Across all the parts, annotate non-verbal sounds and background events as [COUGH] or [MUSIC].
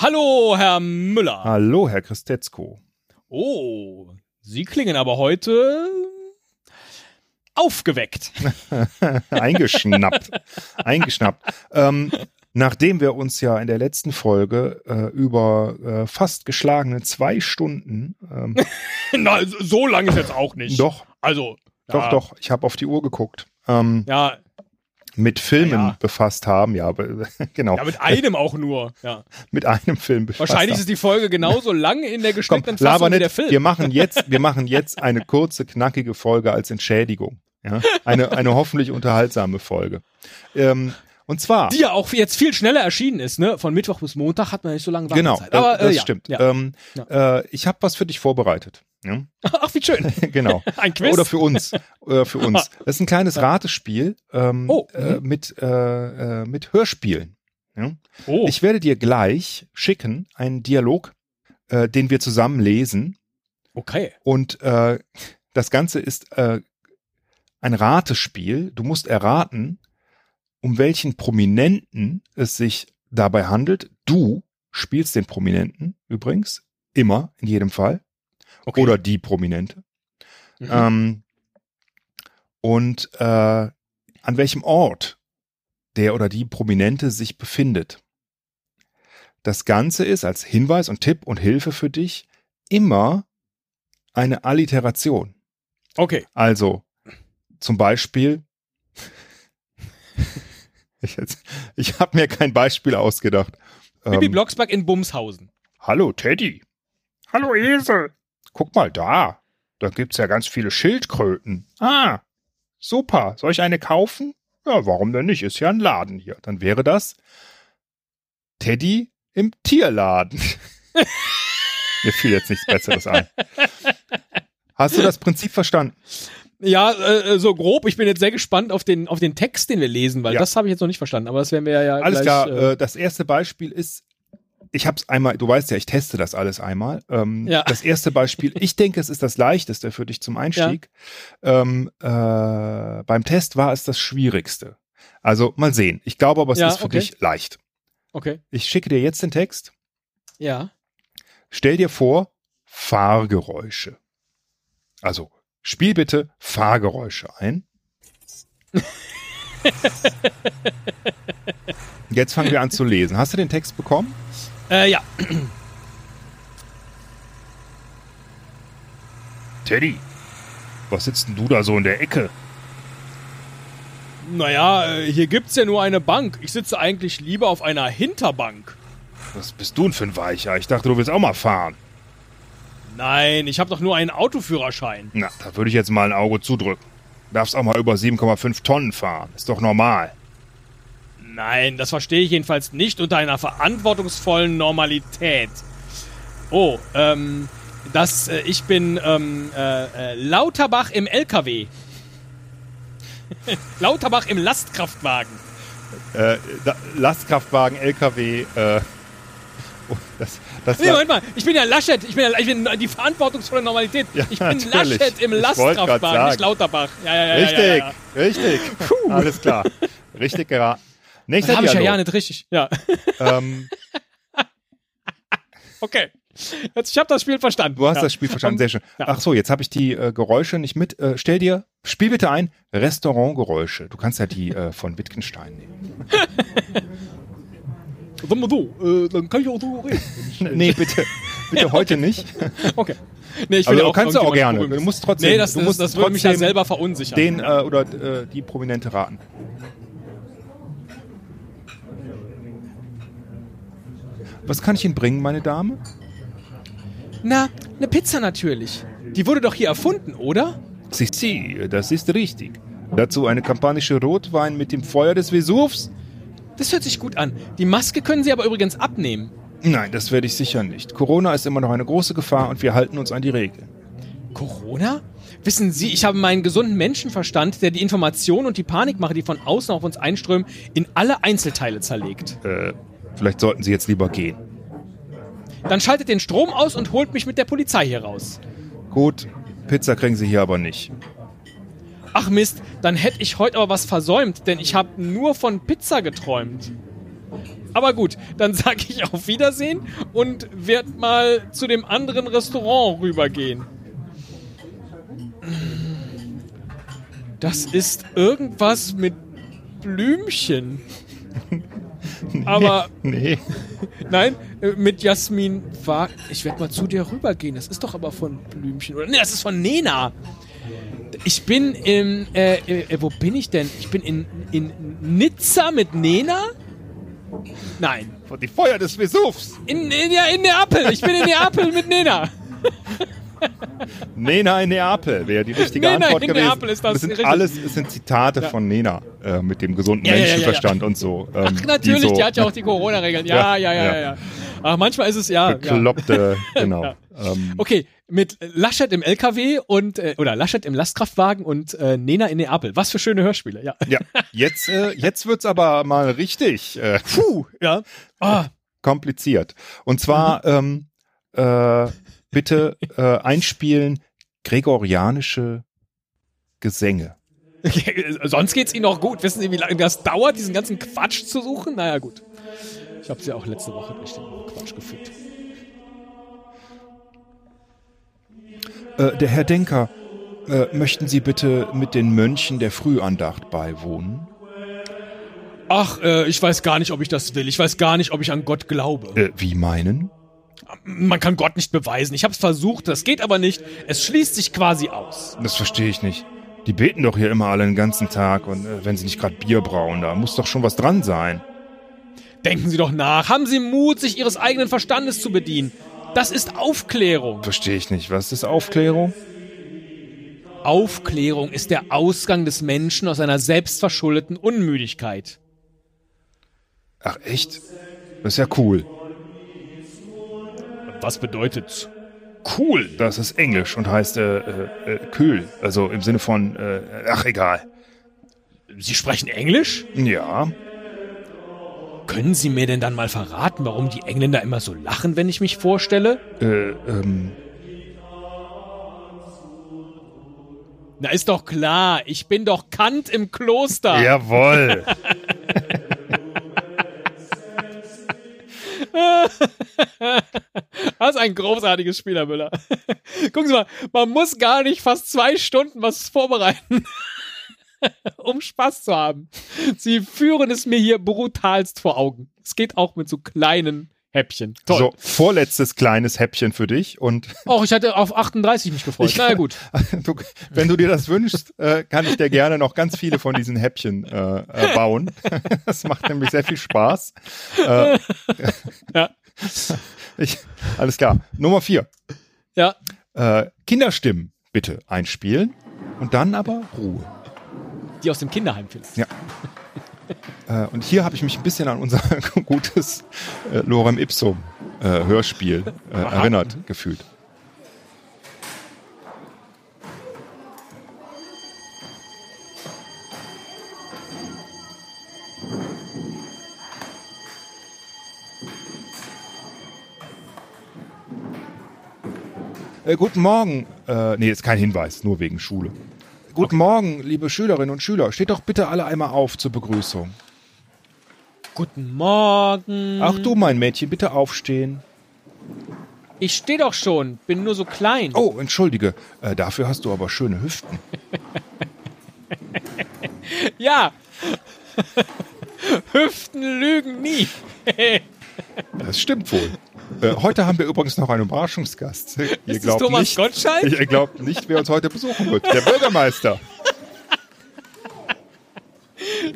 Hallo, Herr Müller. Hallo, Herr Christetzko. Oh, Sie klingen aber heute aufgeweckt. [LAUGHS] Eingeschnappt. Eingeschnappt. Ähm, nachdem wir uns ja in der letzten Folge äh, über äh, fast geschlagene zwei Stunden. Ähm, [LAUGHS] Na, so- so lang ist jetzt auch nicht. doch, Also. doch, ja, doch. Ich habe auf die Uhr geguckt. Ähm, Ja, mit Filmen Ja. befasst haben, ja, aber, [LAUGHS] genau. ja, mit einem auch nur. Ja. mit einem Film befasst Wahrscheinlich haben. ist die Folge genauso lang in der Komm, geschnittenen laber Fassung wie nicht. der Film. Wir machen jetzt, wir machen jetzt eine kurze, knackige Folge als Entschädigung. Ja? Eine, eine hoffentlich unterhaltsame Folge. Ähm, und zwar. die ja auch jetzt viel schneller erschienen ist, ne? Von Mittwoch bis Montag hat man nicht so lange Genau, Wartezeit. Aber, das äh, ja, stimmt. Ja. Ähm, Äh, ich habe was für dich vorbereitet. Ja? [LAUGHS] Ach, wie schön. [LAUGHS] genau. [LAUGHS] Ein Quiz. Oder für uns. Äh, für uns. Das ist ein kleines Ratespiel ähm, Oh, äh, mit, äh, äh, mit Hörspielen. Ja? oh. Ich werde dir gleich schicken einen Dialog, äh, den wir zusammen lesen. okay. Und äh, das Ganze ist äh, ein Ratespiel. Du musst erraten, um welchen Prominenten es sich dabei handelt. Du spielst den Prominenten übrigens, immer, in jedem Fall. Okay. Oder die Prominente. Mhm. Ähm, und äh, an welchem Ort der oder die Prominente sich befindet. Das Ganze ist als Hinweis und Tipp und Hilfe für dich immer eine Alliteration. okay. Also zum Beispiel, [LAUGHS] ich, jetzt- ich habe mir kein Beispiel ausgedacht. Bibi Ähm, Blocksberg in Bumshausen. Hallo Teddy. Hallo Esel. Guck mal da. Da gibt's ja ganz viele Schildkröten. Ah, super. Soll ich eine kaufen? Ja, warum denn nicht? Ist ja ein Laden hier. Dann wäre das Teddy im Tierladen. [LAUGHS] Mir fiel jetzt nichts Besseres ein. Hast du das Prinzip verstanden? Ja, äh, so grob. Ich bin jetzt sehr gespannt auf den, auf den Text, den wir lesen, weil Ja. das habe ich jetzt noch nicht verstanden. Aber das werden wir ja Alles gleich, klar. Äh, Äh, das erste Beispiel ist, ich habe es einmal, du weißt ja, ich teste das alles einmal. Ähm, Ja. Das erste Beispiel, ich denke, es ist das leichteste für dich zum Einstieg. Ähm, äh, beim Test war es das schwierigste. Also mal sehen. Ich glaube aber, es Ja, ist für okay. dich leicht. okay. Ich schicke dir jetzt den Text. Ja. Stell dir vor, Fahrgeräusche. Also spiel bitte Fahrgeräusche ein. [LAUGHS] Jetzt fangen wir an zu lesen. Hast du den Text bekommen? Äh, ja. Teddy, was sitzt denn du da so in der Ecke? Naja, äh, hier gibt's ja nur eine Bank. Ich sitze eigentlich lieber auf einer Hinterbank. Was bist du denn für ein Weicher? Ich dachte, du willst auch mal fahren. Nein, ich habe doch nur einen Autoführerschein. Na, da würde ich jetzt mal ein Auge zudrücken. Darfst auch mal über 7,5 Tonnen fahren. Ist doch normal. Nein, das verstehe ich jedenfalls nicht unter einer verantwortungsvollen Normalität. Oh, ähm, das, äh, ich bin, ähm, äh, äh, Lauterbach im LKW. [LAUGHS] Lauterbach im Lastkraftwagen. Äh, da, Lastkraftwagen, LKW, äh, oh, das, das Nee, Moment mal, ich bin ja Laschet, ich bin ja ich bin die verantwortungsvolle Normalität. Ja, ich bin natürlich. Laschet im Lastkraftwagen, nicht. Lauterbach. Ja, ja, ja, Richtig, richtig. Alles klar. Richtig geraten. Nächster Das habe ich ja ja nicht richtig. Ja, Ähm, [LAUGHS] okay. Jetzt, ich habe das Spiel verstanden. du hast ja. das Spiel verstanden, sehr schön. Ja. Ach so, jetzt habe ich die äh, Geräusche nicht mit. Äh, stell dir, spiel bitte ein, Restaurantgeräusche. Du kannst ja die äh, von Wittgenstein nehmen. [LAUGHS] Sag mal so, äh, dann kann ich auch so reden. [LAUGHS] nee, bitte, bitte heute nicht. Okay. Nee, ich Aber will du auch kannst du auch gerne. Du musst trotzdem, Nee, das, du das, musst das würde mich ja selber verunsichern. den äh, oder äh, die Prominente raten. Was kann ich Ihnen bringen, meine Dame? Na, eine Pizza natürlich. Die wurde doch hier erfunden, oder? Sie, Sie, das ist richtig. Dazu eine kampanische Rotwein mit dem Feuer des Vesuvs? Das hört sich gut an. Die Maske können Sie aber übrigens abnehmen. Nein, das werde ich sicher nicht. Corona ist immer noch eine große Gefahr und wir halten uns an die Regeln. Corona? Wissen Sie, ich habe meinen gesunden Menschenverstand, der die Informationen und die Panikmache, die von außen auf uns einströmen, in alle Einzelteile zerlegt. Äh, vielleicht sollten Sie jetzt lieber gehen. Dann schaltet den Strom aus und holt mich mit der Polizei hier raus. Gut, Pizza kriegen Sie hier aber nicht. Ach Mist, dann hätte ich heute aber was versäumt, denn ich habe nur von Pizza geträumt. Aber gut, dann [LAUGHS] sage ich auf Wiedersehen und werd mal zu dem anderen Restaurant rübergehen. Das ist irgendwas mit Blümchen. [LAUGHS] Aber Nee. nein, äh, mit Jasmin war. Ich werde mal zu dir rübergehen. Das ist doch aber von Blümchen. Oder nee, das ist von Nena. Ich bin im. Äh, äh, wo bin ich denn? Ich bin in, in Nizza mit Nena? Nein. Von die Feuer des Vesuvs. In, in, ja, in Neapel. Ich bin in Neapel mit Nena. [LAUGHS] Nena in Neapel wäre die richtige Nena Antwort in gewesen. Neapel ist das sind richtig. alles es sind Zitate Ja. von Nena äh, mit dem gesunden Ja, ja, ja, Menschenverstand und so. Ähm, Ach, natürlich, die, so hat ja auch die Corona-Regeln. Ja, ja, ja, ja, ja. Ach, manchmal ist es ja. bekloppte, genau. [LAUGHS] Ähm, Okay, mit Laschet im LKW und äh, oder Laschet im Lastkraftwagen und äh, Nena in Neapel. Was für schöne Hörspiele, ja. Ja, jetzt, äh, jetzt wird's aber mal richtig äh, Puh, ja. Ah, kompliziert. Und zwar Mhm. ähm, äh, bitte äh, einspielen gregorianische Gesänge. [LAUGHS] sonst geht's Ihnen noch gut. Wissen Sie, wie lange das dauert, diesen ganzen Quatsch zu suchen? Naja, gut. Ich habe Sie auch letzte Woche durch den Quatsch geführt. Äh, der Herr Denker, äh, möchten Sie bitte mit den Mönchen der Frühandacht beiwohnen? Ach, äh, ich weiß gar nicht, ob ich das will. Ich weiß gar nicht, ob ich an Gott glaube. Äh, wie meinen? Man kann Gott nicht beweisen. Ich habe es versucht, das geht aber nicht. Es schließt sich quasi aus. Das verstehe ich nicht. Die beten doch hier immer alle den ganzen Tag und äh, wenn sie nicht gerade Bier brauen, da muss doch schon was dran sein. Denken Sie doch nach. Haben Sie Mut, sich Ihres eigenen Verstandes zu bedienen. Das ist Aufklärung. Verstehe ich nicht. Was ist Aufklärung? Aufklärung ist der Ausgang des Menschen aus einer selbstverschuldeten Unmüdigkeit. Ach echt? Das ist ja cool. Was bedeutet cool? Das ist Englisch und heißt äh, äh, äh, kühl. Also im Sinne von, äh, ach egal. Sie sprechen Englisch? Ja. Können Sie mir denn dann mal verraten, warum die Engländer immer so lachen, wenn ich mich vorstelle? Äh, ähm, Na, ist doch klar. Ich bin doch Kant im Kloster. jawoll. [LAUGHS] [LAUGHS] Das ist ein großartiges Spiel, Herr Müller. [LAUGHS] Gucken Sie mal, man muss gar nicht fast zwei Stunden was vorbereiten, [LAUGHS] um Spaß zu haben. Sie führen es mir hier brutalst vor Augen. Es geht auch mit so kleinen Häppchen. Toll. So, vorletztes kleines Häppchen für dich und [LAUGHS] Och, ich hatte auf 38 mich gefreut. Na ja, gut. [LAUGHS] du, wenn du dir das wünschst, äh, kann ich dir gerne noch ganz viele von diesen Häppchen äh, äh, bauen. [LAUGHS] das macht nämlich sehr viel Spaß. Äh, Ja. ich, alles klar. Nummer vier. Ja. Äh, Kinderstimmen bitte einspielen und dann aber Ruhe. Die aus dem Kinderheim vielleicht. Ja. Äh, und hier habe ich mich ein bisschen an unser [LAUGHS] gutes äh, Lorem Ipsum äh, Hörspiel äh, erinnert gefühlt. Äh, guten Morgen. Äh, nee, ist kein Hinweis, nur wegen Schule. Guten Morgen, liebe Schülerinnen und Schüler. Steht doch bitte alle einmal auf zur Begrüßung. Guten Morgen. Ach du, mein Mädchen, bitte aufstehen. Ich stehe doch schon, bin nur so klein. Oh, entschuldige. Äh, dafür hast du aber schöne Hüften. [LAUGHS] Ja. [LAUGHS] Hüften lügen nie. [LAUGHS] Das stimmt wohl. Äh, heute haben wir übrigens noch einen Überraschungsgast. [LAUGHS] Ihr Ist glaubt Thomas nicht, Gottschalk? Ihr glaubt nicht, wer uns heute besuchen wird. Der Bürgermeister. [LAUGHS]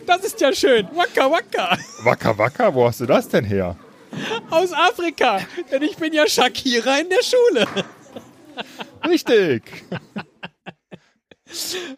Das ist ja schön. Waka waka. Wacker, wacker, wo hast du das denn her? Aus Afrika. Denn ich bin ja Shakira in der Schule. Richtig. [LAUGHS]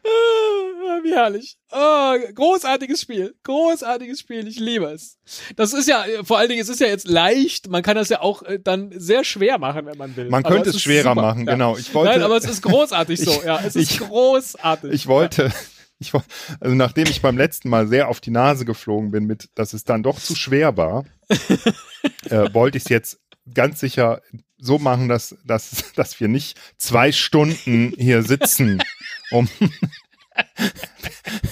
Ah, Wie herrlich. Oh, großartiges Spiel. Großartiges Spiel. Ich liebe es. Das ist ja, äh, vor allen Dingen, es ist ja jetzt leicht. Man kann das ja auch äh, dann sehr schwer machen, wenn man will. Man könnte es ist schwerer super. machen, Ja. genau. Ich wollte, Nein, aber es ist großartig [LAUGHS] so. Ich- ja, es ist ich- großartig. ich wollte, ich wollte, also nachdem ich beim letzten Mal sehr auf die Nase geflogen bin, mit, dass es dann doch zu schwer war, [LAUGHS] äh, wollte ich es jetzt ganz sicher so machen, dass, dass, dass wir nicht zwei Stunden hier sitzen, [LAUGHS] um [LAUGHS]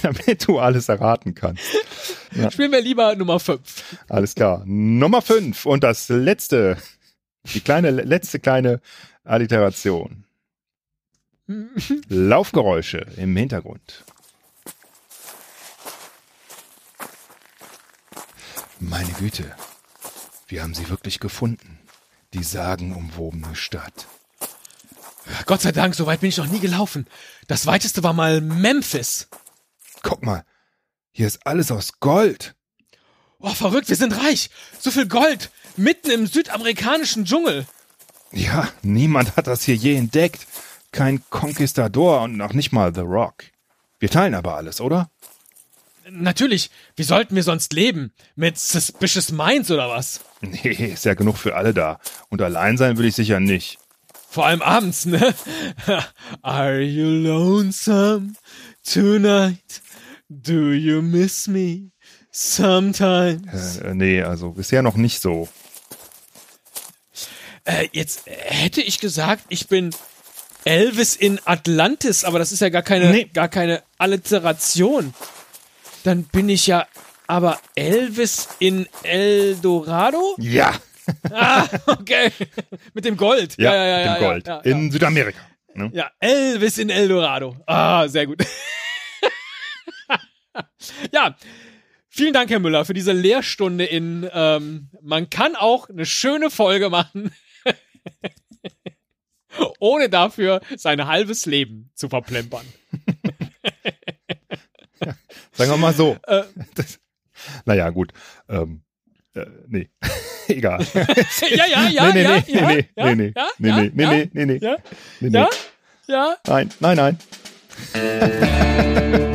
damit du alles erraten kannst. Ja. Spielen wir lieber Nummer 5. Alles klar. Nummer fünf und das letzte, die kleine, letzte kleine Alliteration. [LAUGHS] Laufgeräusche im Hintergrund. Meine Güte, wir haben sie wirklich gefunden. Die sagenumwobene Stadt. Gott sei Dank, so weit bin ich noch nie gelaufen. Das weiteste war mal Memphis. Guck mal, hier ist alles aus Gold. Oh, verrückt, wir sind reich. So viel Gold. Mitten im südamerikanischen Dschungel. Ja, niemand hat das hier je entdeckt. Kein Conquistador und noch nicht mal The Rock. Wir teilen aber alles, oder? Natürlich, wie sollten wir sonst leben? Mit Suspicious Minds oder was? Nee, ist ja genug für alle da. Und allein sein will ich sicher nicht. Vor allem abends, ne? [LAUGHS] Are you lonesome tonight? Do you miss me sometimes? Äh, nee, also bisher noch nicht so. Äh, jetzt hätte ich gesagt, ich bin Elvis in Atlantis, aber das ist ja gar keine, Nee. gar keine Alliteration. Dann bin ich ja aber Elvis in El Dorado? Ja, [LAUGHS] Ah, okay. Mit dem Gold. ja, Ja, ja, ja. dem ja, Gold. Ja, ja, In Südamerika. Ne? ja, Elvis in El Dorado. Ah, sehr gut. [LAUGHS] ja, vielen Dank, Herr Müller, für diese Lehrstunde in, ähm, man kann auch eine schöne Folge machen, [LAUGHS] ohne dafür sein halbes Leben zu verplempern. Sagen wir mal so. Äh, Das, naja, gut. Ähm, äh, nee. [LAUGHS] Egal. [LAUGHS] ja, ja, ja, nee, nee, ja, nee, ja, nee, ja, nee, nee, ja, nee, ja, nee, nee, ja, nee, nee, nee, ja, nee, nee. ja, ja. Nein, nein, nein. [LAUGHS]